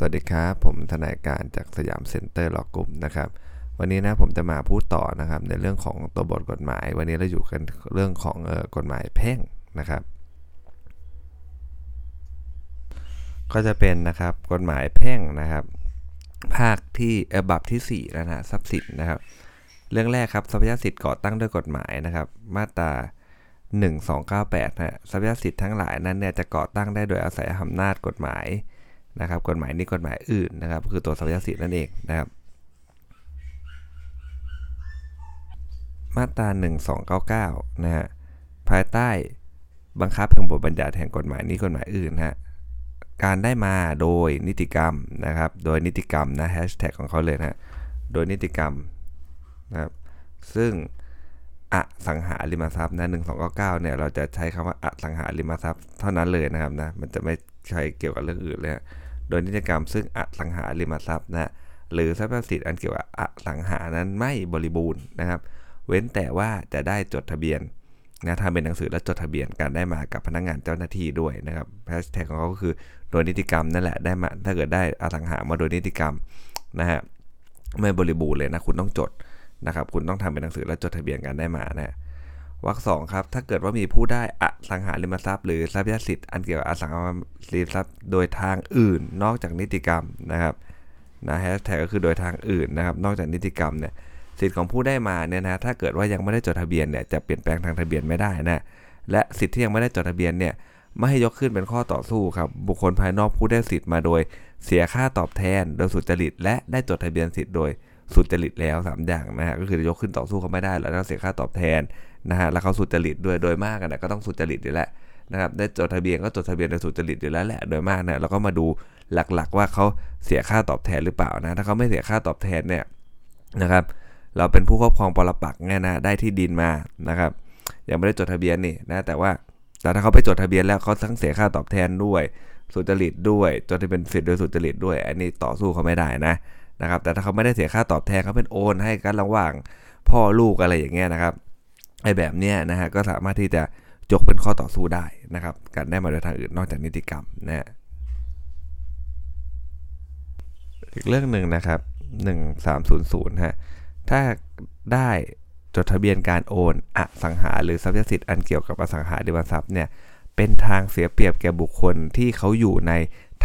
สวัสดีครับ ผมทนายการจาก Siam Center Law Group นะครับ วันนี้นะผมจะมาพูดต่อนะครับ ในเรื่องของตัวบทกฎหมาย วันนี้เราอยู่กันเรื่องของออกฎหมายแพ่งนะครับ ก็จะเป็นนะครับกฎหมายแพ่งนะครับ ภาคที่เอ่อบรรพที่4แล้วนะทรัพย์สินนะครับ เรื่องแรกครับทรัพยสิทธิก่อตั้งด้วยกฎหมายนะครับ มาตรา1298นะทรัพยสิทธิทั้งหลายนั้นเนี่ยจะก่อตั้งได้โดยอาศัยอำนาจกฎหมาย นะครับกฎหมายนี้กฎหมายอื่นนะครับ คือตัวสัมยสิทธิ์นั่นเองนะครับ มาตรา 1299 นะฮะภายใต้บังคับแห่งบทบัญญัติแห่งกฎหมายนี้กฎหมายอื่นนะฮะการได้มาโดยนิติกรรมนะครับ โดยนิติกรรมนะแฮชแท็กของเขาเลยนะโดยนิติกรรมนะครับซึ่งอสังหาริมทรัพย์นะ1299เก้าเนี่ยเราจะใช้คำว่าอสังหาริมทรัพย์เท่านั้นเลยนะครับนะมันจะไม่ใช้เกี่ยวกับเรื่องอื่นเลย โดยนิติกรรมซึ่งอสังหาริมทรัพย์นะหรือทรัพย์สินอันเกี่ยวกับอสังหานั้นไม่บริบูรณ์นะครับ เว้นแต่ว่าจะได้จดทะเบียนนะทำเป็นหนังสือและจดทะเบียนการได้มากับพนักงานเจ้าหน้าที่ด้วยนะครับแฮชแท็กของเขาก็คือโดยนิติกรรมนั่นแหละได้มาถ้าเกิดได้อสังหามาโดยนิติกรรมนะฮะไม่บริบูรณ์เลยนะคุณต้องจดนะครับ คุณต้องทำเป็นหนังสือและจดทะเบียนการได้มานะ วรรคสองครับ ถ้าเกิดว่ามีผู้ได้อสังหาริมทรัพย์หรือทรัพยสิทธิอันเกี่ยวกับอสังหาริมทรัพย์โดยทางอื่น นอกจากนิติกรรมนะครับนะแฮชแท็กก็คือโดยทางอื่นนะครับ นอกจากนิติกรรมเนี่ยสิทธิ์ของผู้ได้มาเนี่ยนะถ้าเกิดว่ายังไม่ได้จดทะเบียนเนี่ยจะเปลี่ยนแปลงทางทะเบียนไม่ได้นะและสิทธิ์ที่ยังไม่ได้จดทะเบียนเนี่ยไม่ให้ยกขึ้นเป็นข้อต่อสู้ครับบุคคลภายนอกผู้ได้สิทธิ์มาโดย เสียค่าตอบแทน โดยสุจริต และได้จดทะเบียนสิทธิ์โดยสุจริตแล้ว 3 อย่างนะฮะก็คือยกขึ้นต่อสู้เขาไม่ได้แล้วต้องเสียค่าตอบแทน นะฮะแล้วเขาสุจริตด้วยโดยมากนนะก็ต้องสุจริตอยู่แล้วนะครับได้จดทะเบียนก็จดทะเบียนโดยสุจริตอยู่แล้วแหละโดยมากนะเราก็มาดูหลักๆ ว่าเขาเสียค่าตอบแทนหรือเปล่านะถ้าเขาไม่เสียค่าตอบแทนเนี่ยนะครับ เราเป็นผู้ครอบครองปรปักษ์เนี่ยนะได้ที่ดินมานะครับ ยังไม่ได้จดทะเบียนนี่นะแต่ว่าแต่ถ้าเขาไปจดทะเบียนแล้วเขาทั้งเสียค่าตอบแทนด้วยสุจริตด้วยจดทะเบียนสิทธิ์โดยสุจริตด้วย อันนี้ต่อสู้เขาไม่ได้นะนะครับ แต่ถ้าเขาไม่ได้เสียค่าตอบแทนเขาเป็นโอนให้กันระหว่างพ่อลูกอะไรอย่างเงี้ยนะครับ ไอ้แบบเนี้ยนะฮะก็สามารถที่จะจกเป็นข้อต่อสู้ได้นะครับ การได้มาโดยทางอื่นนอกจากนิติกรรมนะฮะอีกเรื่องหนึ่งนะครับ 1300ฮะถ้าได้จดทะเบียนการโอนอสังหาหรือทรัพยสิทธิ์อันเกี่ยวกับอสังหาริมทรัพย์เนี่ยเป็นทางเสียเปรียบแก่บุคคลที่เขาอยู่ใน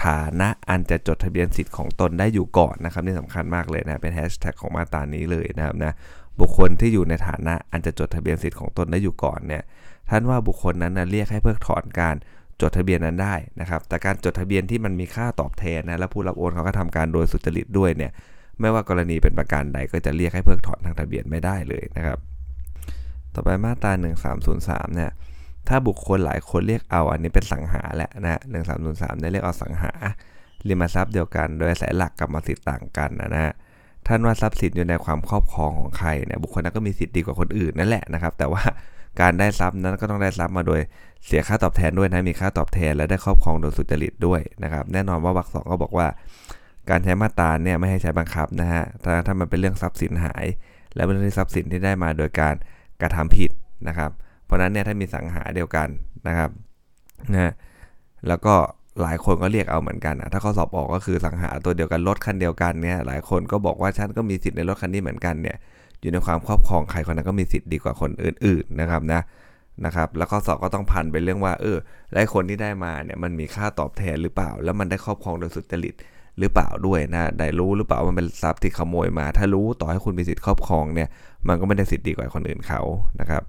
ฐานะอันจะจดทะเบียนสิทธิ์ของตนได้อยู่ก่อนนะครับนี่สำคัญมากเลยนะเป็นแฮชแท็กของมาตรานี้เลยนะครับนะ บุคคลที่อยู่ในฐานะอันจะจดทะเบียนสิทธิ์ของตนได้อยู่ก่อนเนี่ยท่านว่าบุคคลนั้นนะเรียกให้เพิกถอนการจดทะเบียนนั้นได้นะครับ แต่การจดทะเบียนที่มันมีค่าตอบแทนนะและผู้รับโอนเขาก็ทำการโดยสุจริตด้วยเนี่ยไม่ว่ากรณีเป็นประการใดก็จะเรียกให้เพิกถอนทางทะเบียนไม่ได้เลยนะครับ ต่อไปมาตรา 1303เนี่ยถ้าบุคคลหลายคนเรียกเอาอันนี้เป็นสังหาแหละนะหนึ่งสามศูนย์สามได้เรียกเอาสังหาริมทรัพย์เดียวกัน โดยอาศัยหลักกรรมสิทธิ์ต่างกันนะฮะ ท่านว่าทรัพย์สินอยู่ในความครอบครองของใครเนี่ยบุคคลนั้นก็มีสิทธิ์ดีกว่าคนอื่นนั่นแหละนะครับ แต่ว่าการได้ทรัพย์นั้นก็ต้องได้ทรัพย์มาโดยเสียค่าตอบแทนด้วยนะมีค่าตอบแทนและได้ครอบครองโดยสุจริตด้วยนะครับแน่นอนว่าวรรคสองก็บอกว่า การใช้มาตราเนี่ยไม่ให้ใช้บังคับนะฮะถ้าถ้ามันเป็นเรื่องทรัพย์สินหาย และเป็นเรื่องทรัพย์สินที่ได้มาโดยการกระทำผิดนะครับ เพราะนั้นเนี่ยถ้ามีสังหาเดียวกันนะครับนะแล้วก็ หลายคนก็เรียกเอาเหมือนกันนะถ้าเขาสอบออกก็คือสังหาตัวเดียวกันรถคันเดียวกันเนี่ยหลายคนก็บอกว่าฉันก็มีสิทธิ์ในรถคันนี้เหมือนกันเนี่ยอยู่ในความครอบครองใครคนนั้นก็มีสิทธิ์ดีกว่าคนอื่น ๆนะครับนะนะครับแล้วข้อสอบก็ต้องพันไปเรื่องว่าเออและคนที่ได้มาเนี่ยมันมีค่าตอบแทนหรือเปล่า แล้วมันได้ครอบครองโดยสุจริตหรือเปล่าด้วยนะได้รู้หรือเปล่ามันเป็นทรัพย์ที่ขโมยมา ถ้ารู้ต่อให้คุณมีสิทธิ์ครอบครองเนี่ยมันก็ไม่ได้สิทธิ์ดีกว่าคนอื่นเขานะครับ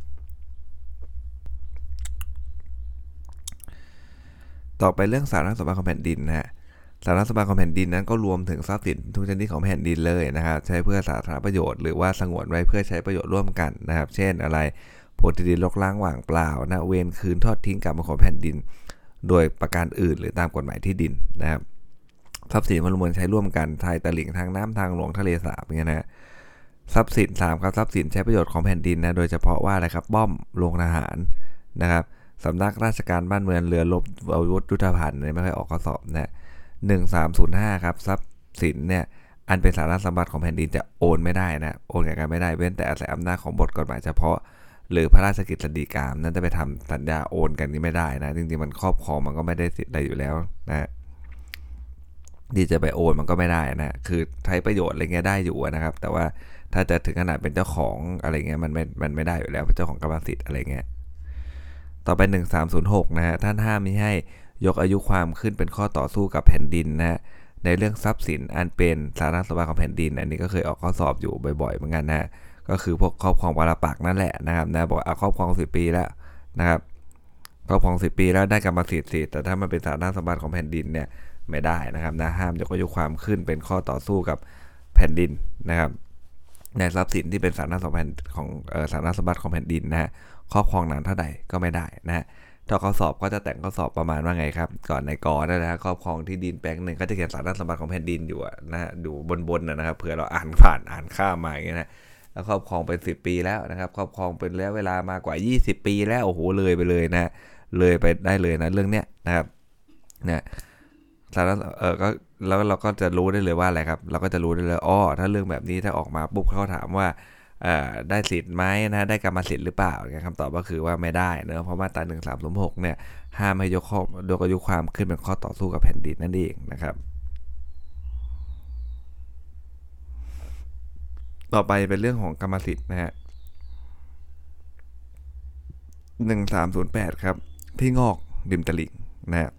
ต่อไปเรื่องสาระสมบัติของแผ่นดินนะฮะสาระสมบัติของแผ่นดินนั้นก็รวมถึงทรัพย์สินทุกชนิดของแผ่นดินเลยนะครับใช้เพื่อสาธารณประโยชน์หรือว่าสงวนไว้เพื่อใช้ประโยชน์ร่วมกันนะครับ เช่นอะไรโพธิดินลกล้างว่างเปล่านะเวนคืนทอดทิ้งกรรมของแผ่นดิน โดยประการอื่นหรือตามกฎหมายที่ดินนะครับทรัพย์สินมรดกใช้ร่วมกันทายตลิ่งทางน้ำทางหลวงทะเลสาบเงี้ยนะทรัพย์สิน3ครับทรัพย์สินใช้ประโยชน์ของแผ่นดินนะโดยเฉพาะว่าอะไรครับบ้อมโรงทหารนะครับ สำนักราชการบ้านเมืองเรือรบอาวุธยุทธภัณฑ์เนี่ยไม่ค่อยออกข้อสอบนะหนึ่งสามศูนย์ห้าครับทรัพย์สินเนี่ยอันเป็นสาระสมบัติของแผ่นดินจะโอนไม่ได้นะโอนแก่กันไม่ได้เว้นแต่อาศัยอำนาจของบทกฎหมายเฉพาะ หรือพระราชกิจสดีกามนั้นจะไปทำสัญญาโอนกันนี้ไม่ได้นะจริงๆมันครอบครองมันก็ไม่ได้สิทธิ์อะไรอยู่แล้วนะที่จะไปโอนมันก็ไม่ได้นะคือใช้ประโยชน์อะไรเงี้ยได้อยู่นะครับ แต่ว่าถ้าจะถึงขนาดเป็นเจ้าของอะไรเงี้ยมันไม่มันไม่ได้อยู่แล้วเป็นเจ้าของกรรมสิทธิ์อะไรเงี้ย ต่อไป 1306 นะฮะ ท่านห้ามม่ให้ยกอายุความขึ้นเป็นข้อต่อสู้กับแผ่นดินนะฮะ ในเรื่องทรัพย์สินอันเป็นสาธารณสมบัติของแผ่นดิน อันนี้ก็เคยออกข้อสอบอยู่บ่อยๆ เหมือนกันนะก็คือพวกครอบครองปรปักนั่นแหละนะครับนะบอกเอาครอบครองสิปีแล้วนะครับครอบครองสิปีแล้วได้กรรมสิทธิ์สิแต่ถ้ามันเป็นสาธารณสมบัติของแผ่นดินเนี่ยไม่ได้นะครับนะห้ามยกอายุความขึ้นเป็นข้อต่อสู้กับแผ่นดินนะครับในทรัพย์สินที่เป็นสาธารณสมบัติของสาธารณสมบัติของแผ่นดินนะฮะ ครอบครองนานเท่าใดก็ไม่ได้นะฮะถ้าข้อสอบก็จะแต่งข้อสอบประมาณว่าไงครับ ก่อนในกอนะฮะครอบครองที่ดินแปลงหนึ่งก็จะเขียนสารสมบัติของแผ่นดินอยู่นะฮะดูบนๆนะครับเผื่อเราอ่านผ่านอ่านข้ามมาอย่างเงี้ยนะแล้วครอบครองเป็น 10 ปีแล้วนะครับ ครอบครองเป็นแล้วเวลามากว่า 20 ปีแล้วโอ้โหเลยไปเลยนะเลยไปได้เลยนะเรื่องเนี้ยนะครับนะสารเออก็แล้วเราก็จะรู้ได้เลยว่าอะไรครับ เราก็จะรู้ได้เลยอ๋อถ้าเรื่องแบบนี้ถ้าออกมาปุ๊บเขาถามว่า ได้สิทธิ์ไหมนะได้กรรมสิทธิ์หรือเปล่าคำตอบก็คือว่าไม่ได้เนะเพราะมาตราหนึ่งสามหกเนี่ยห้ามให้ยกข้อยกอายุความขึ้นเป็นข้อต่อสู้กับแผ่นดินนั่นเองนะครับ ต่อไปเป็นเรื่องของกรรมสิทธิ์นะฮะหนึ่งสามศูนย์แปดครับ ที่งอกริมตลิ่งนะฮะ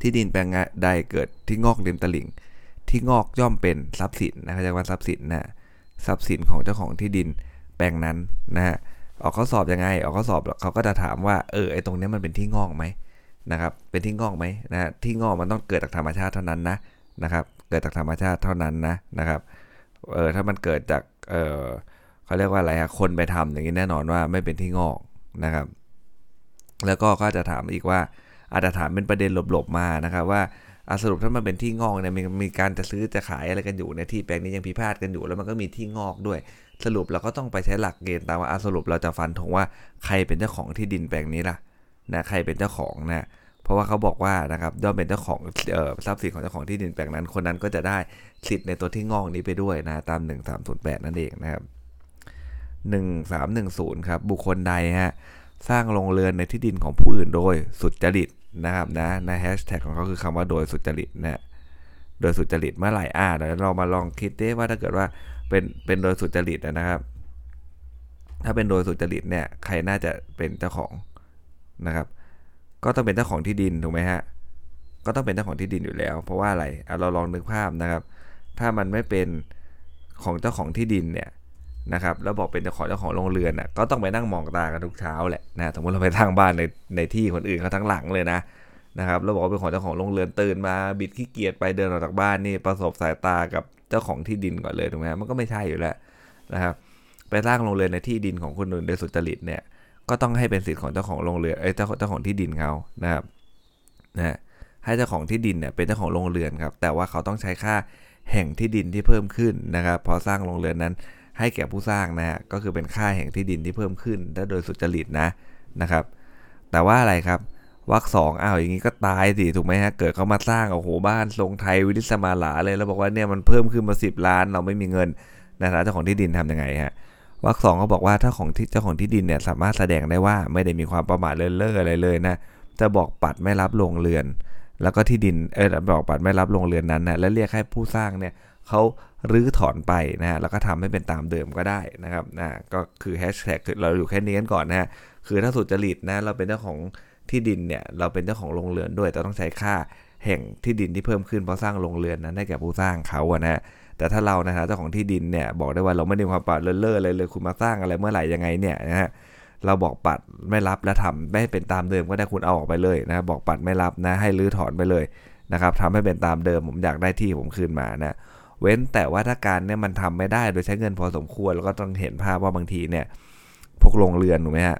ที่ดินแปลงใดเกิดที่งอกริมตลิ่ง ที่งอกย่อมเป็นทรัพย์สินนะเขาเรียกว่าทรัพย์สินนะ ทรัพย์สินของเจ้าของที่ดินแปลงนั้นนะฮะออกข้อสอบยังไง ออกข้อสอบเขาก็จะถามว่าเออไอตรงนี้มันเป็นที่งอกไหมนะครับ เป็นที่งอกไหมนะที่งอกมันต้องเกิดจากธรรมชาติเท่านั้นนะนะครับ เกิดจากธรรมชาติเท่านั้นนะนะครับเออถ้ามันเกิดจากเออเขาเรียกว่าอะไรฮะคนไปทำอย่างนี้แน่นอนว่าไม่เป็นที่งอกนะครับ แล้วก็ก็จะถามอีกว่าอาจจะถามเป็นประเด็นหลบๆมานะครับว่า สรุปถ้ามันเป็นที่งอกเนี่ยมีมีการจะซื้อจะขายอะไรกันอยู่ในที่แปลงนี้ยังพิพาทกันอยู่แล้วมันก็มีที่งอกด้วย สรุปเราก็ต้องไปใช้หลักเกณฑ์ตามว่าสรุปเราจะฟันธงว่าใครเป็นเจ้าของที่ดินแปลงนี้ล่ะนะใครเป็นเจ้าของนะเพราะว่าเขาบอกว่านะครับย่อมเป็นเจ้าของทรัพย์สินของเจ้าของที่ดินแปลงนั้น คนนั้นก็จะได้สิทธิ์ในตัวที่งอกนี้ไปด้วยนะตาม 1308 นั่นเองนะครับ1310ครับบุคคลใดฮะสร้างโรงเรือนในที่ดินของผู้อื่นโดยสุดจริต นะครับนะในแฮชแท็กของเขาคือคำว่าโดยสุจริตนะโดยสุจริตเมื่อไหร่อ่าเดี๋ยวเรามาลองคิดด้ว่าถ้าเกิดว่าเป็นเป็นโดยสุจริตนะครับ ถ้าเป็นโดยสุจริตเนี่ยใครน่าจะเป็นเจ้าของนะครับ ก็ต้องเป็นเจ้าของที่ดินถูกไหมฮะก็ต้องเป็นเจ้าของที่ดินอยู่แล้ว เพราะว่าอะไรเราลองนึกภาพนะครับ ถ้ามันไม่เป็นของเจ้าของที่ดินเนี่ย นะครับแล้วบอกเป็นเจ้าของเจ้าของโรงเรือนอะก็ต้องไปนั่งมองตากันทุกเช้าแหละนะสมมติเราไปทางบ้านในในที่คนอื่นเขาทั้งหลังเลยนะนะครับแล้วบอกว่าเป็นของเจ้าของโรงเรือนตื่นมาบิดขี้เกียจไปเดินออกจากบ้านนี่ประสบสายตากับเจ้าของที่ดินก่อนเลยถูกไหมมันก็ไม่ใช่อยู่แล้วนะครับไปสร้างโรงเรือนในที่ดินของคนอื่นโดยสุจริตเนี่ยก็ต้องให้เป็นสิทธิ์ของเจ้าของโรงเรือนเอ้เจ้าเจ้าของที่ดินเขานะครับนะให้เจ้าของที่ดินเนี่ยเป็นเจ้าของโรงเรือนครับแต่ว่าเขาต้องใช้ค่าแห่งที่ดินที่เพิ่มขึ้นนะครับพอสร้างโรงเรือนนั้น ให้แก่ผู้สร้างนะฮะก็คือเป็นค่าแห่งที่ดินที่เพิ่มขึ้นถ้โดยสุจริตนะนะครับ แต่ว่าอะไรครับวักสองอ้าวอย่างนี้ก็ตายสิถูกไหมฮะเกิดเขามาสร้างโอ้โหบ้านทรงไทยวิลิสมาหลาเลย แล้วบอกว่าเนี่ยมันเพิ่มขึ้นมาสิบล้าน เราไม่มีเงินนะฮะเจ้าของที่ดินทํำยังไงฮะวักสองเขาบอกว่าถ้าของที่เจ้าของที่ดินเนี่ยสามารถแสดงได้ว่าไม่ได้มีความประมาทเลินเล่ออะไรเลยนะจะบอกปัดไม่รับลงเรือน แล้วก็ที่ดินเออบอกปัดไม่รับลงเรือนนั้นนะและเรียกให้ผู้สร้างเนี่ยเขา รื้อถอนไปนะฮะแล้วก็ทำให้เป็นตามเดิมก็ได้นะครับนะก็คือแฮชแท็กเราอยู่แค่นี้กันก่อนนะฮะคือถ้าสุดจริตนะเราเป็นเจ้าของที่ดินเนี่ยเราเป็นเจ้าของโรงเรือนด้วยแต่ต้องใช้ค่าแห่งที่ดินที่เพิ่มขึ้นเพราะสร้างโรงเรือนนั้นให้แก่ผู้สร้างเขาอะนะแต่ถ้าเรานะฮะเจ้าของที่ดินเนี่ยบอกได้ว่าเราไม่ได้ความปาดเลื่อเลยเลยคุณมาสร้างอะไรเมื่อไหร่ยังไงเนี่ยนะฮะเราบอกปัดไม่รับและทำไม่เป็นตามเดิมก็ได้คุณเอาออกไปเลยนะบอกปัดไม่รับนะให้รื้อถอนไปเลยนะครับทำให้เป็นตามเดิมผมอยากได้ที่ผมคืนมานะ เว้นแต่ว่าถ้าการเนี่ยมันทำไม่ได้โดยใช้เงินพอสมควร แล้วก็ต้องเห็นภาพว่าบางทีเนี่ยพวกโรงเรือนถูกไหมฮะ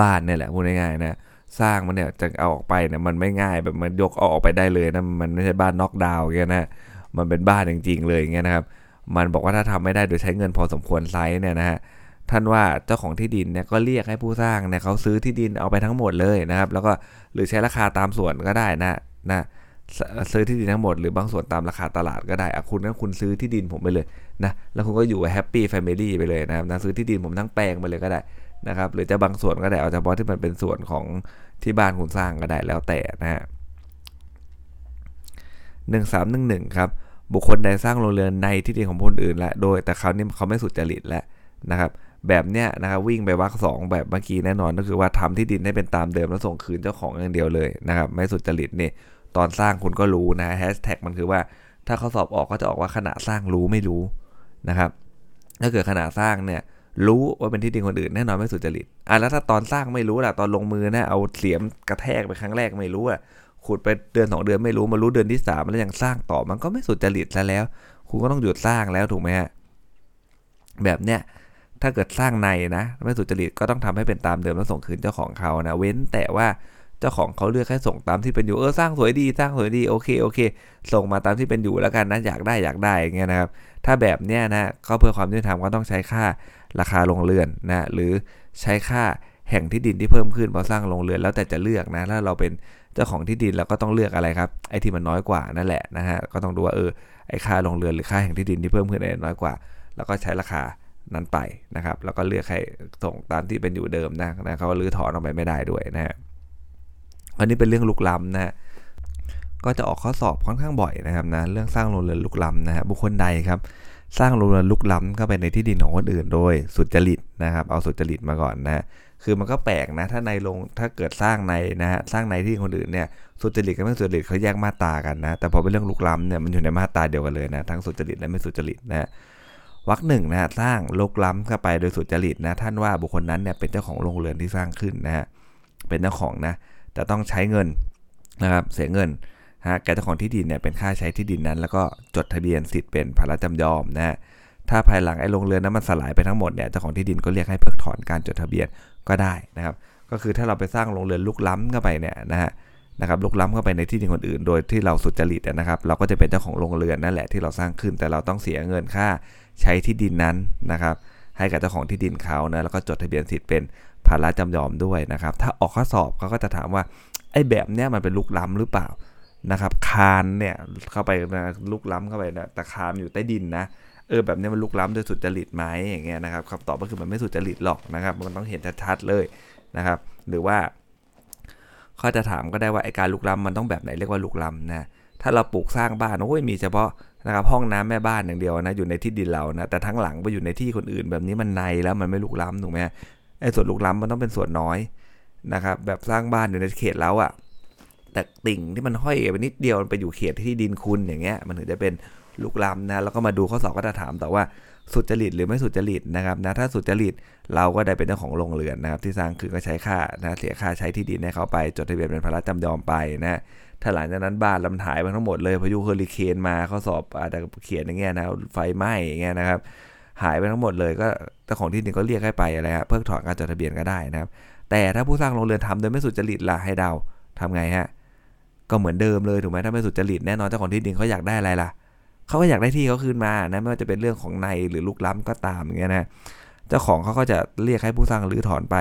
บ้านเนี่ยแหละพูดง่ายๆนะสร้างมันเนี่ยจะเอาออกไปเนี่ยมันไม่ง่ายแบบมันยกเอาออกไปได้เลยนะมันไม่ใช่บ้านน็อกดาวน์แค่นะมันเป็นบ้านจริงๆเลยอย่างเงี้ยนะครับ มันบอกว่าถ้าทำไม่ได้โดยใช้เงินพอสมควรไซส์เนี่ยนะฮะท่านว่าเจ้าของที่ดินเนี่ยก็เรียกให้ผู้สร้างเนี่ยเขาซื้อที่ดินเอาไปทั้งหมดเลยนะครับ แล้วก็หรือใช้ราคาตามส่วนก็ได้นะนะ ซื้อที่ดินทั้งหมดหรือบางส่วนตามราคาตลาดก็ได้อะคุณนั้นคุณซื้อที่ดินผมไปเลยนะแล้วคุณก็อยู่ happy family ไปเลยนะครับนะซื้อที่ดินผมทั้งแปลงไปเลยก็ได้นะครับหรือจะบางส่วนก็ได้เอาเฉพาะที่มันเป็นส่วนของที่บ้านคุณสร้างก็ได้แล้วแต่นะฮะ1311ครับบุคคลใดสร้างโรงเรือนในที่ดินของคนอื่นและโดยแต่เขานี่เขาไม่สุจริตแล้วนะครับ แบบเนี้ยนะครับวิ่งไปวรรคสองแบบเมื่อกี้แน่นอนก็คือว่าทำที่ดินให้เป็นตามเดิมแล้วส่งคืนเจ้าของอย่างเดียวเลยนะครับ ไม่สุจริตนี่ ตอนสร้างคุณก็รู้นะแฮชแท็กมันคือว่าถ้าเขาสอบออกก็จะออกว่าขณะสร้างรู้ไม่รู้นะครับ ถ้าเกิดขณะสร้างเนี่ยรู้ว่าเป็นที่ดินคนอื่นแน่นอนไม่สุจริตอะแล้วถ้าตอนสร้างไม่รู้ล่ะตอนลงมือนะเอาเสียมกระแทกไปครั้งแรกไม่รู้อะขุดไปเดือนสองเดือนไม่รู้มารู้เดือนที่สามแล้วยังสร้างต่อมันก็ไม่สุจริตซะแล้ว คุณก็ต้องหยุดสร้างแล้วถูกไหมฮะแบบเนี้ยถ้าเกิดสร้างในนะ ไม่สุจริตก็ต้องทำให้เป็นตามเดิมแล้วส่งคืนเจ้าของเขานะ เว้นแต่ว่า จ้าของเขาเลือกให้ส่งตามที่เป็นอยู่เออสร้างสวยดีสร้างสวยดีโอเคโอเค ส่งมาตามที่เป็นอยู่แล้วกันนะอยากได้อยากได้อย่างเงี้ยนะครับ ถ้าแบบเนี้ยนะก็เพื่อความยุติธรรมก็ต้องใช้ค่าราคาโรงเรือนนะหรือใช้ค่าแห่งที่ดินที่เพิ่มขึ้นพอสร้างโรงเรือนแล้วแต่จะเลือกนะถ้าเราเป็นเจ้าของที่ดินเราก็ต้องเลือกอะไรครับไอ้ที่มันน้อยกว่านั่นแหละนะฮะก็ต้องดูว่าเออไอ้ค่าโรงเรือนหรือค่าแห่งที่ดินที่เพิ่มขึ้นน้อยกว่า แล้วก็ใช้ราคานั้นไปนะครับ แล้วก็เลือกให้ส่งตามที่เป็นอยู่เดิมนะนะเขาลื้อถอนออกไปไม่ได้ด้วยนะฮะ อันนี้เป็นเรื่องลุกล้ำนะฮะก็จะออกข้อสอบค่อนข้างบ่อยนะครับนะเรื่องสร้างโรงเรือนลุกล้ำนะฮะบุคคลใดครับ สร้างโรงเรือนลุกล้ำเข้าไปในที่ดินของคนอื่น โดยสุจริตนะครับเอาสุจริตมาก่อนนะคือมันก็แปลกนะถ้าในลงถ้าเกิดสร้างในนะฮะสร้างในที่คนอื่นเนี่ยสุจริตกับไม่สุจริตเขาแยกมาตรากันนะแต่พอเป็นเรื่องลุกล้ำเนี่ยมันอยู่ในมาตราเดียวกันเลยนะทั้งสุจริตและไม่สุจริตนะวรรคหนึ่งนะสร้างลุกล้ำเข้าไปโดยสุจริตนะท่านว่าบุคคลนั้นเนี่ยเป็นเจ้าของโรงเรือนที่สร้างขึ้นนะฮะเป็นเจ้าของนะ แต่ต้องใช้เงินนะครับเสียเงินฮะแกเจ้าของที่ดินเนี่ยเป็นค่าใช้ที่ดินนั้น แล้วก็จดทะเบียนสิทธิ์เป็นภาระจำยอมนะฮะถ้าภายหลังไอ้โรงเรือนนั้นมันสลายไปทั้งหมดเนี่ยเจ้าของที่ดินก็เรียกให้เพิกถอนการจดทะเบียนก็ได้นะครับ ก็คือถ้าเราไปสร้างโรงเรือนลุกล้ำเข้าไปเนี่ยนะฮะนะครับลุกล้ำเข้าไปในที่ดินคนอื่น โดยที่เราสุจริตนะครับ เราก็จะเป็นเจ้าของโรงเรือนนั่นแหละที่เราสร้างขึ้น แต่เราต้องเสียเงินค่าใช้ที่ดินนั้นนะครับ ให้กับเจ้าของที่ดินเขานะแล้วก็จดทะเบียนสิทธิ์เป็น ภาระจำยอมด้วยนะครับ ถ้าออกข้อสอบเขาก็จะถามว่าไอ้แบบเนี้ยมันเป็นลุกล้ำหรือเปล่านะครับ คานเนี่ยเข้าไปนะลุกล้ำเข้าไปนะแต่คานอยู่ใต้ดินนะเออแบบนี้มันลุกล้ำโดยสุจริตไหมอย่างเงี้ยนะครับคำตอบก็คือมันไม่สุจริตหรอกนะครับ มันต้องเห็นชัดๆเลยนะครับ หรือว่าเขาจะถามก็ได้ว่าไอการลุกล้ำมันต้องแบบไหนเรียกว่าลุกล้ำนะถ้าเราปลูกสร้างบ้านโอ้ยมีเฉพาะนะครับห้องน้ำแม่บ้านอย่างเดียวนะอยู่ในที่ดินเรานะแต่ทั้งหลังไปอยู่ในที่คนอื่นแบบนี้มันในแล้วมันไม่ลุกล้ำถูกไหม ไอ้ส่วนลุกล้ำมันต้องเป็นส่วนน้อยนะครับแบบสร้างบ้านอยู่ในเขตเราอะแต่ติ่งที่มันห้อยไปนิดเดียวมันไปอยู่เขตที่ดินคุณอย่างเงี้ยมันถึงจะเป็นลุกล้ำนะแล้วก็มาดูข้อสอบก็จะถามแต่ว่าสุจริตหรือไม่สุจริตนะครับนะถ้าสุจริตเราก็ได้เป็นเจ้าของโรงเรือนนะครับที่สร้างคือก็ใช้ค่านะเสียค่าใช้ที่ดินให้เขาไป จดทะเบียนเป็นภาระจำยอมไปนะถ้าหลังจากนั้นบ้านลำถ่ายไปทั้งหมดเลยพายุเฮอริเคนมาข้อสอบอาจจะเขียนอย่างเงี้ยนะไฟไหม้อย่างเงี้ยนะครับ หายไปทั้งหมดเลยก็เจ้าของที่ดินก็เรียกให้ไปอะไรฮะเพิกถอนการจดทะเบียนก็ได้นะครับ แต่ถ้าผู้สร้างโรงเรือนทำโดยไม่สุจริตล่ะให้เดาทำไงฮะก็เหมือนเดิมเลยถูกไหมถ้าไม่สุจริตแน่นอนเจ้าของที่ดินเขาอยากได้อะไรล่ะเขาก็อยากได้ที่เขาคืนมานะไม่ว่าจะเป็นเรื่องของในหรือลุกล้ำก็ตามอย่างเงี้ยนะเจ้าของเขาก็จะเรียกให้ผู้สร้างรื้อถอนไป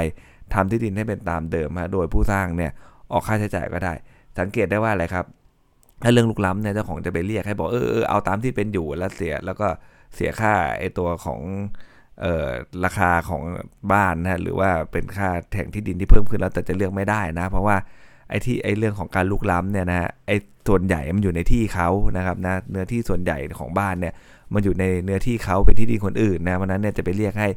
ทำที่ดินให้เป็นตามเดิมฮะโดยผู้สร้างเนี่ยออกค่าใช้จ่ายก็ได้ สังเกตได้ว่าอะไรครับถ้าเรื่องลุกล้ำเนี่ยเจ้าของจะไปเรียกให้บอกเออเออเอาตามที่เป็นอยู่แล้วเสียแล้วก็ เสียค่าไอตัวของเอ่อราคาของบ้านนะหรือว่าเป็นค่าแถ่งที่ดินที่เพิ่มขึ้นแล้วแต่จะเลือกไม่ได้นะ เพราะว่าไอ้ที่ไอ้เรื่องของการลุกล้ำเนี่ยนะไอ้ส่วนใหญ่มันอยู่ในที่เขานะครับนะเนื้อที่ส่วนใหญ่ของบ้านเนี่ยมันอยู่ในเนื้อที่เขาเป็นที่ดินคนอื่นนะเพราะนั้นเนี่ยจะไปเรียกให้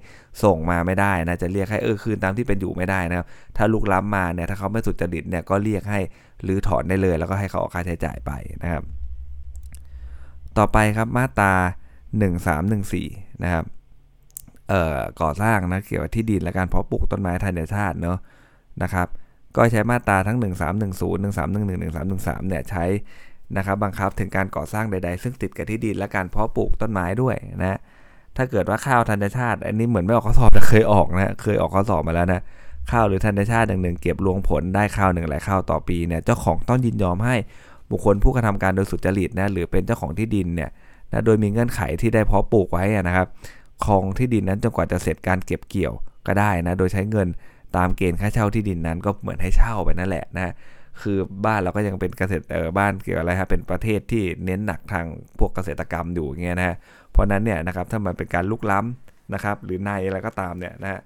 ส่งมาไม่ได้นะจะเรียกให้เออคืนตามที่เป็นอยู่ไม่ได้นะครับถ้าลุกล้ำมาเนี่ยถ้าเขาไม่สุจริตเนี่ยก็เรียกให้หรือถอนได้เลย แล้วก็ให้เขาออกค่าใช้จ่ายไปนะครับ ต่อไปครับมาตรา 1314 นะครับเอ่อก่อสร้างนะเกี่ยวกับที่ดินและการเพาะปลูกต้นไม้ธรรมชาติเนาะนะครับก็ใช้มาตราทั้ง 1310 1311 1313เนี่ยใช้นะครับบังคับถึงการก่อสร้างใด ๆ ซึ่งติดกับที่ดินและการเพาะปลูกต้นไม้ด้วยนะถ้าเกิดว่าข้าวธัญชาติ อันนี้เหมือนไม่ออกข้อสอบแต่เคยออกนะเคยออกข้อสอบมาแล้วนะข้าวหรือธัญชาติหนึ่งเก็บรวงผลได้ข้าวหนึ่งหลายข้าวต่อปีเนี่ยเจ้าของต้องยินยอมให้บุคคลผู้กระทำการโดยสุจริตนะหรือเป็นเจ้าของที่ดินเนี่ย นะโดยมีเงื่อนไขที่ได้เพาะปลูกไว้นะครับครองที่ดินนั้นจนกว่าจะเสร็จการเก็บเกี่ยวก็ได้นะโดยใช้เงินตามเกณฑ์ค่าเช่าที่ดินนั้นก็เหมือนให้เช่าไปนั่นแหละนะคือบ้านเราก็ยังเป็นเกษตรเออบ้านเกี่ยวอะไรครับเป็นประเทศที่เน้นหนักทางพวกเกษตรกรรมอยู่เงี้ยนะเพราะนั้นเนี่ยนะครับถ้ามันเป็นการลุกล้ำนะครับหรือในอะไรก็ตามเนี่ยนะ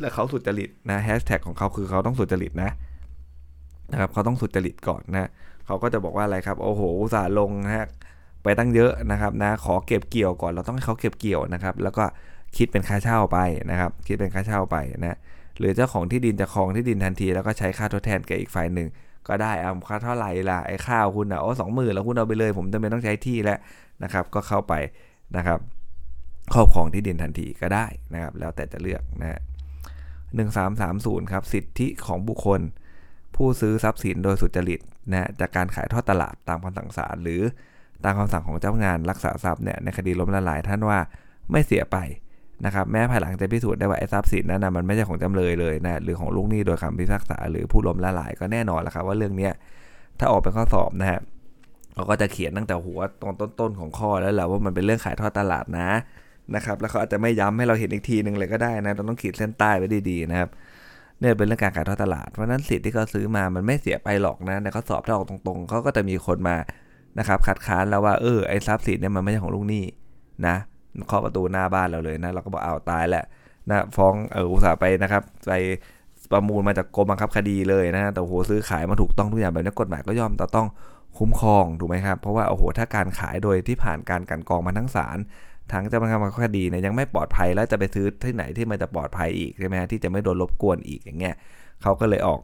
แล้วเขาสุจริตนะแฮชแท็กของเขาคือเขาต้องสุจริตนะนะครับเขาต้องสุจริตก่อนนะเขาก็จะบอกว่าอะไรครับโอ้โหสาลงนะฮะ ไปตั้งเยอะนะครับนะขอเก็บเกี่ยวก่อนเราต้องให้เขาเก็บเกี่ยวนะครับ แล้วก็คิดเป็นค่าเช่าไปนะครับ คิดเป็นค่าเช่าไปนะหรือเจ้าของที่ดินจะครองที่ดินทันที แล้วก็ใช้ค่าทดแทนแก่อีกฝ่ายหนึ่งก็ได้เอาค่าเท่าไหร่ล่ะไอ้ข้าวคุณอะโอ้สองหมื่นแล้วคุณเอาไปเลย ผมจำเป็นต้องใช้ที่แล้วนะครับ ก็เข้าไปนะครับครอบครองที่ดินทันทีก็ได้นะครับ แล้วแต่จะเลือกนะฮะหนึ่งสามสามศูนย์ครับสิทธิของบุคคล ผู้ซื้อทรัพย์สินโดยสุจริตนะจากการขายทอดตลาดตามคำสั่งศาลหรือ ตามคำสั่งของเจ้างานรักษาทรัพย์เนี่ยในคดีล้มละลายท่านว่าไม่เสียไปนะครับแม้ภายหลังจะพิสูจน์ได้ว่าไอ้ทรัพย์สินนั้นนะมันไม่ใช่ของจำเลยเลยนะหรือของลูกหนี้โดยคำพิพากษาหรือผู้ล้มละลายก็แน่นอนแหละครับว่าเรื่องนี้ถ้าออกเป็นข้อสอบนะฮะเขาก็จะเขียนตั้งแต่หัวตรงต้นๆของข้อแล้วแหละว่ามันเป็นเรื่องขายทอดตลาดนะนะครับแล้วเขาอาจจะไม่ย้ำให้เราเห็นอีกทีหนึ่งเลยก็ได้นะเราต้องขีดเส้นใต้ไว้ดีๆนะครับเนี่ยเป็นเรื่องการขายทอดตลาดเพราะนั้นสิทธิ์ที่เขาซื้อมามันไม่เสียไปหรอกนะในข้อสอบถ้าออกตรงๆเขาก็จะมีคนมา นะครับคัดค้านแล้วว่าเออไอ้ทรัพย์สินเนี่ยมันไม่ใช่ของลูกหนี้นะเคาะประตูหน้าบ้านเราเลยนะเราก็บอกเอาตายแหละนะฟ้องเอออุตส่าห์ไปนะครับไปประมูลมาจากกรมบังคับคดีเลยนะแต่โหซื้อขายมาถูกต้องทุกอย่างแบบนี้กฎหมายก็ย่อมจะต้องคุ้มครองถูกไหมครับเพราะว่าโอ้โหถ้าการขายโดยที่ผ่านการกลั่นกรองมาทั้งศาลทั้งเจ้าพนักงานคดีเนี่ยยังไม่ปลอดภัยแล้วจะไปซื้อที่ไหนที่มันจะปลอดภัยอีกใช่ไหมที่จะไม่โดนรบกวนอีกอย่างเงี้ยเขาก็เลยออก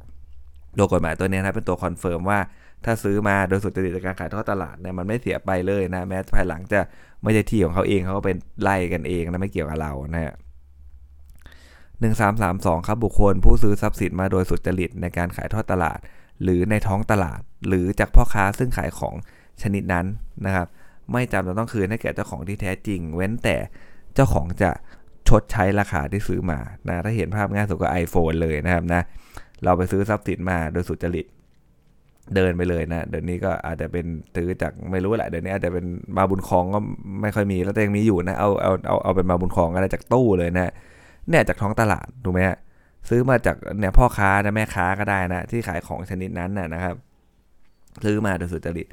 โดยกฎหมายตัวนี้นะเป็นตัว confirm ว่า ถ้าซื้อมาโดยสุจริตจากการขายทอดตลาดเนี่ยมันไม่เสียไปเลยนะแม้ภายหลังจะไม่ใช่ที่ของเขาเองเขาก็เป็นไล่กันเองนะไม่เกี่ยวกับเรานะฮะหนึ่งสามสามสองครับบุคคล ผู้ซื้อทรัพย์สินมาโดยสุจริตในการขายทอดตลาด หรือในท้องตลาด หรือจากพ่อค้าซึ่งขายของชนิดนั้นนะครับ ไม่จำเป็นต้องคืนให้แก่เจ้าของที่แท้จริง เว้นแต่เจ้าของจะชดใช้ราคาที่ซื้อมานะถ้าเห็นภาพง่ายสุดก็ iPhone เลยนะครับนะเราไปซื้อทรัพย์สินมาโดยสุจริต เดินไปเลยนะเดี๋ยวนี้ก็อาจจะเป็นซื้อจากไม่รู้แหละเดี๋ยวนี้อาจจะเป็นมาบุญคลองก็ไม่ค่อยมีแล้วแต่ยังมีอยู่นะเอาเอาเอาเอาเป็นมาบุญคลองก็ได้จากตู้เลยนะเนี่ยจากท้องตลาดถูกไหมฮะซื้อมาจากเนี่ยพ่อค้านะแม่ค้าก็ได้นะที่ขายของชนิดนั้นนะนะครับ ซื้อมาโดยสุจริต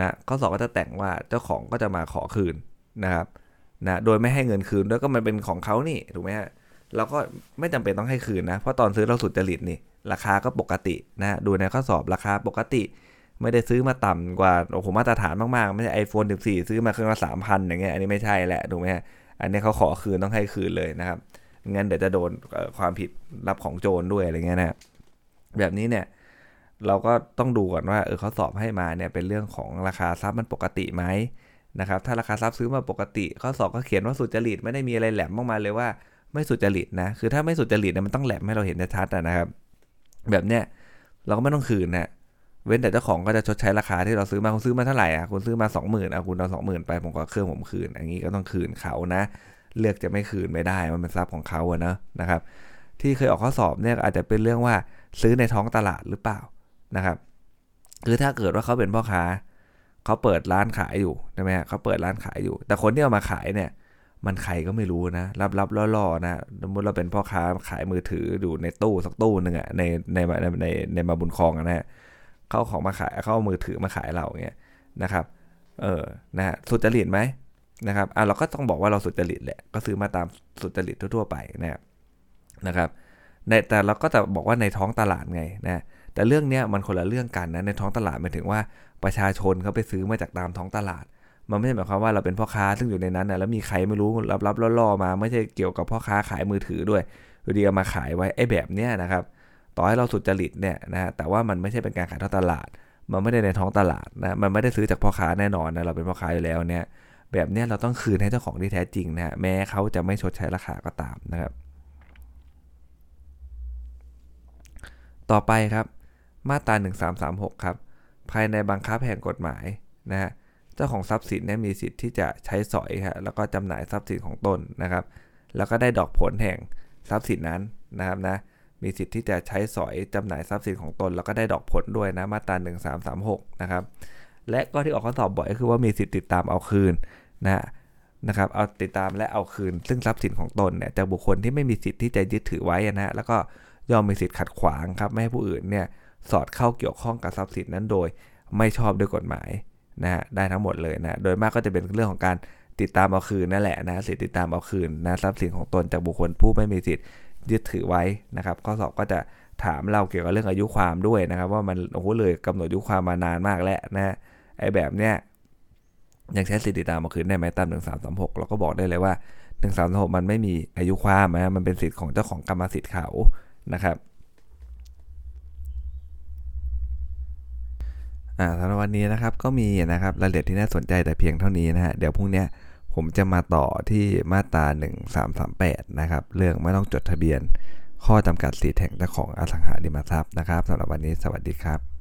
นะข้อสอบก็จะแต่งว่าเจ้าของก็จะมาขอคืนนะครับนะโดยไม่ให้เงินคืนด้วยก็มันเป็นของเขานี่ถูกไหมฮะเราก็ไม่จำเป็นต้องให้คืนนะเพราะตอนซื้อเราสุจริตนี่ ราคาก็ปกตินะดูในข้อสอบราคาปกติ ไม่ได้ซื้อมาต่ำกว่าโอ้โหมาตรฐานมากๆ ไม่ใช่ไอโฟน14ซื้อมาเครื่องละสามพันอย่างเงี้ยอันนี้ไม่ใช่แหละถูกไหมอันนี้เขาขอคืนต้องให้คืนเลยนะครับงั้นเดี๋ยวจะโดนความผิดรับของโจรด้วยอะไรเงี้ยนะแบบนี้เนี่ยเราก็ต้องดูก่อนว่าเออเขาสอบให้มาเนี่ยเป็นเรื่องของราคาทรัพย์มันปกติไหมนะครับถ้าราคาทรัพย์ซื้อมาปกติข้อสอบก็เขียนว่าสุจริตไม่ได้มีอะไรแหลมมากมาเลยว่าไม่สุจริตนะคือถ้าไม่สุจริตเนี่ยมันต้องแหลมให้เราเห็นชัดนะครับ แบบเนี้ยเราก็ไม่ต้องคืนนะเว้นแต่เจ้าของก็จะชดใช้ราคาที่เราซื้อมาคุณซื้อมาเท่าไหร่อะคุณซื้อมา 2 0,000อะคุณเอาสองหมื่นไปผมก็เครื่องผมคืนอย่างนี้ก็ต้องคืนเขานะ เลือกจะไม่คืนไม่ได้มันเป็นทรัพย์ของเขาอะนะนะครับ ที่เคยออกข้อสอบเนี่ยอาจจะเป็นเรื่องว่าซื้อในท้องตลาดหรือเปล่านะครับ คือถ้าเกิดว่าเขาเป็นพ่อค้าเขาเปิดร้านขายอยู่ใช่ไหมเขาเปิดร้านขายอยู่ แต่คนที่เอามาขายเนี่ย มันใครก็ไม่รู้นะรับรับล่อๆนะสมมติเราเป็นพ่อค้าขายมือถืออยู่ในตู้สักตู้หนึ่งอะในในในในในมาบุญคลองนะฮะเข้าของมาขายเขาเอามือถือมาขายเราเงี้ยนะครับ เออนะฮะสุจริตไหมนะครับอะเราก็ต้องบอกว่าเราสุจริตแหละก็ซื้อมาตามสุจริตทั่วๆไปนะนะครับในแต่เราก็จะบอกว่าในท้องตลาดไงนะแต่เรื่องเนี้ยมันคนละเรื่องกันนะในท้องตลาดหมายถึงว่าประชาชนเขาไปซื้อมาจากตามท้องตลาด มันไม่ใช่หมายความว่าเราเป็นพ่อค้าซึ่งอยู่ในนั้นนะแล้วมีใครไม่รู้รับรับล่อๆมา ไม่ใช่เกี่ยวกับพ่อค้าขายมือถือด้วยอยู่ดีเอามาขายไว้ไอ้แบบเนี้ยนะครับ ต่อให้เราสุจริตเนี่ยนะฮะแต่ว่ามันไม่ใช่เป็นการขายทอดตลาด มันไม่ได้ในท้องตลาดนะมันไม่ได้ซื้อจากพ่อค้าแน่นอนนะเราเป็นพ่อค้าอยู่แล้วเนี่ยแบบเนี้ยเราต้องคืนให้เจ้าของที่แท้จริงนะแม้เขาจะไม่ชดใช้ราคาก็ตามนะครับ ต่อไปครับมาตรา1336 ครับ ภายในบังคับแห่งกฎหมายนะฮะ เจ้าของทรัพย์สินเนี่ยมีสิทธิ์ที่จะใช้สอยฮะแล้วก็จำหน่ายทรัพย์สินของตนนะครับ แล้วก็ได้ดอกผลแห่งทรัพย์สินนั้นนะครับนะมีสิทธิ์ที่จะใช้สอยจำหน่ายทรัพย์สินของตน แล้วก็ได้ดอกผลด้วยนะมาตรา1336นะครับและก็ที่ออกข้อสอบบ่อยก็คือว่ามีสิทธิ์ติดตามเอาคืนนะนะครับเอาติดตามและเอาคืน ซึ่งทรัพย์สินของตนเนี่ยจากบุคคลที่ไม่มีสิทธิ์ที่จะยึดถือไว้นะแล้วก็ยอมมีสิทธิ์ขัดขวางครับไม่ให้ผู้อื่นเนี่ยสอดเข้าเกี่ยวข้องกับทรัพย์สินนั้นโดย ไม่ชอบด้วยกฎหมาย นะฮะได้ทั้งหมดเลยนะโดยมากก็จะเป็นเรื่องของการติดตามเอาคืนนั่นแหละนะสิทธิติดตามเอาคืนนะทรัพย์สินของตนจากบุคคลผู้ไม่มีสิทธิ์ยึดถือไว้นะครับข้อสอบก็จะถามเราเกี่ยวกับเรื่องอายุความด้วยนะครับ ว่ามันโอ้โหเลยกำหนดอายุความมานานมากแล้วนะไอ้แบบเนี้ยยังใช้สิทธิติดตามมาคืนได้ไหมตามหนึ่งสามสามหกเราก็บอกได้เลยว่าหนึ่งสามสามหกมันไม่มีอายุความนะมันเป็นสิทธิ์ของเจ้าของกรรมสิทธิ์เขานะครับ อ่าสำหรับวันนี้นะครับก็มีนะครับรายละเอียดที่น่าสนใจแต่เพียงเท่านี้นะฮะเดี๋ยวพรุ่งนี้ผมจะมาต่อที่มาตรา 1338 นะครับ เรื่องไม่ต้องจดทะเบียน ข้อจำกัดสิทธิแห่งเจ้าของอสังหาริมทรัพย์นะครับสำหรับวันนี้สวัสดีครับ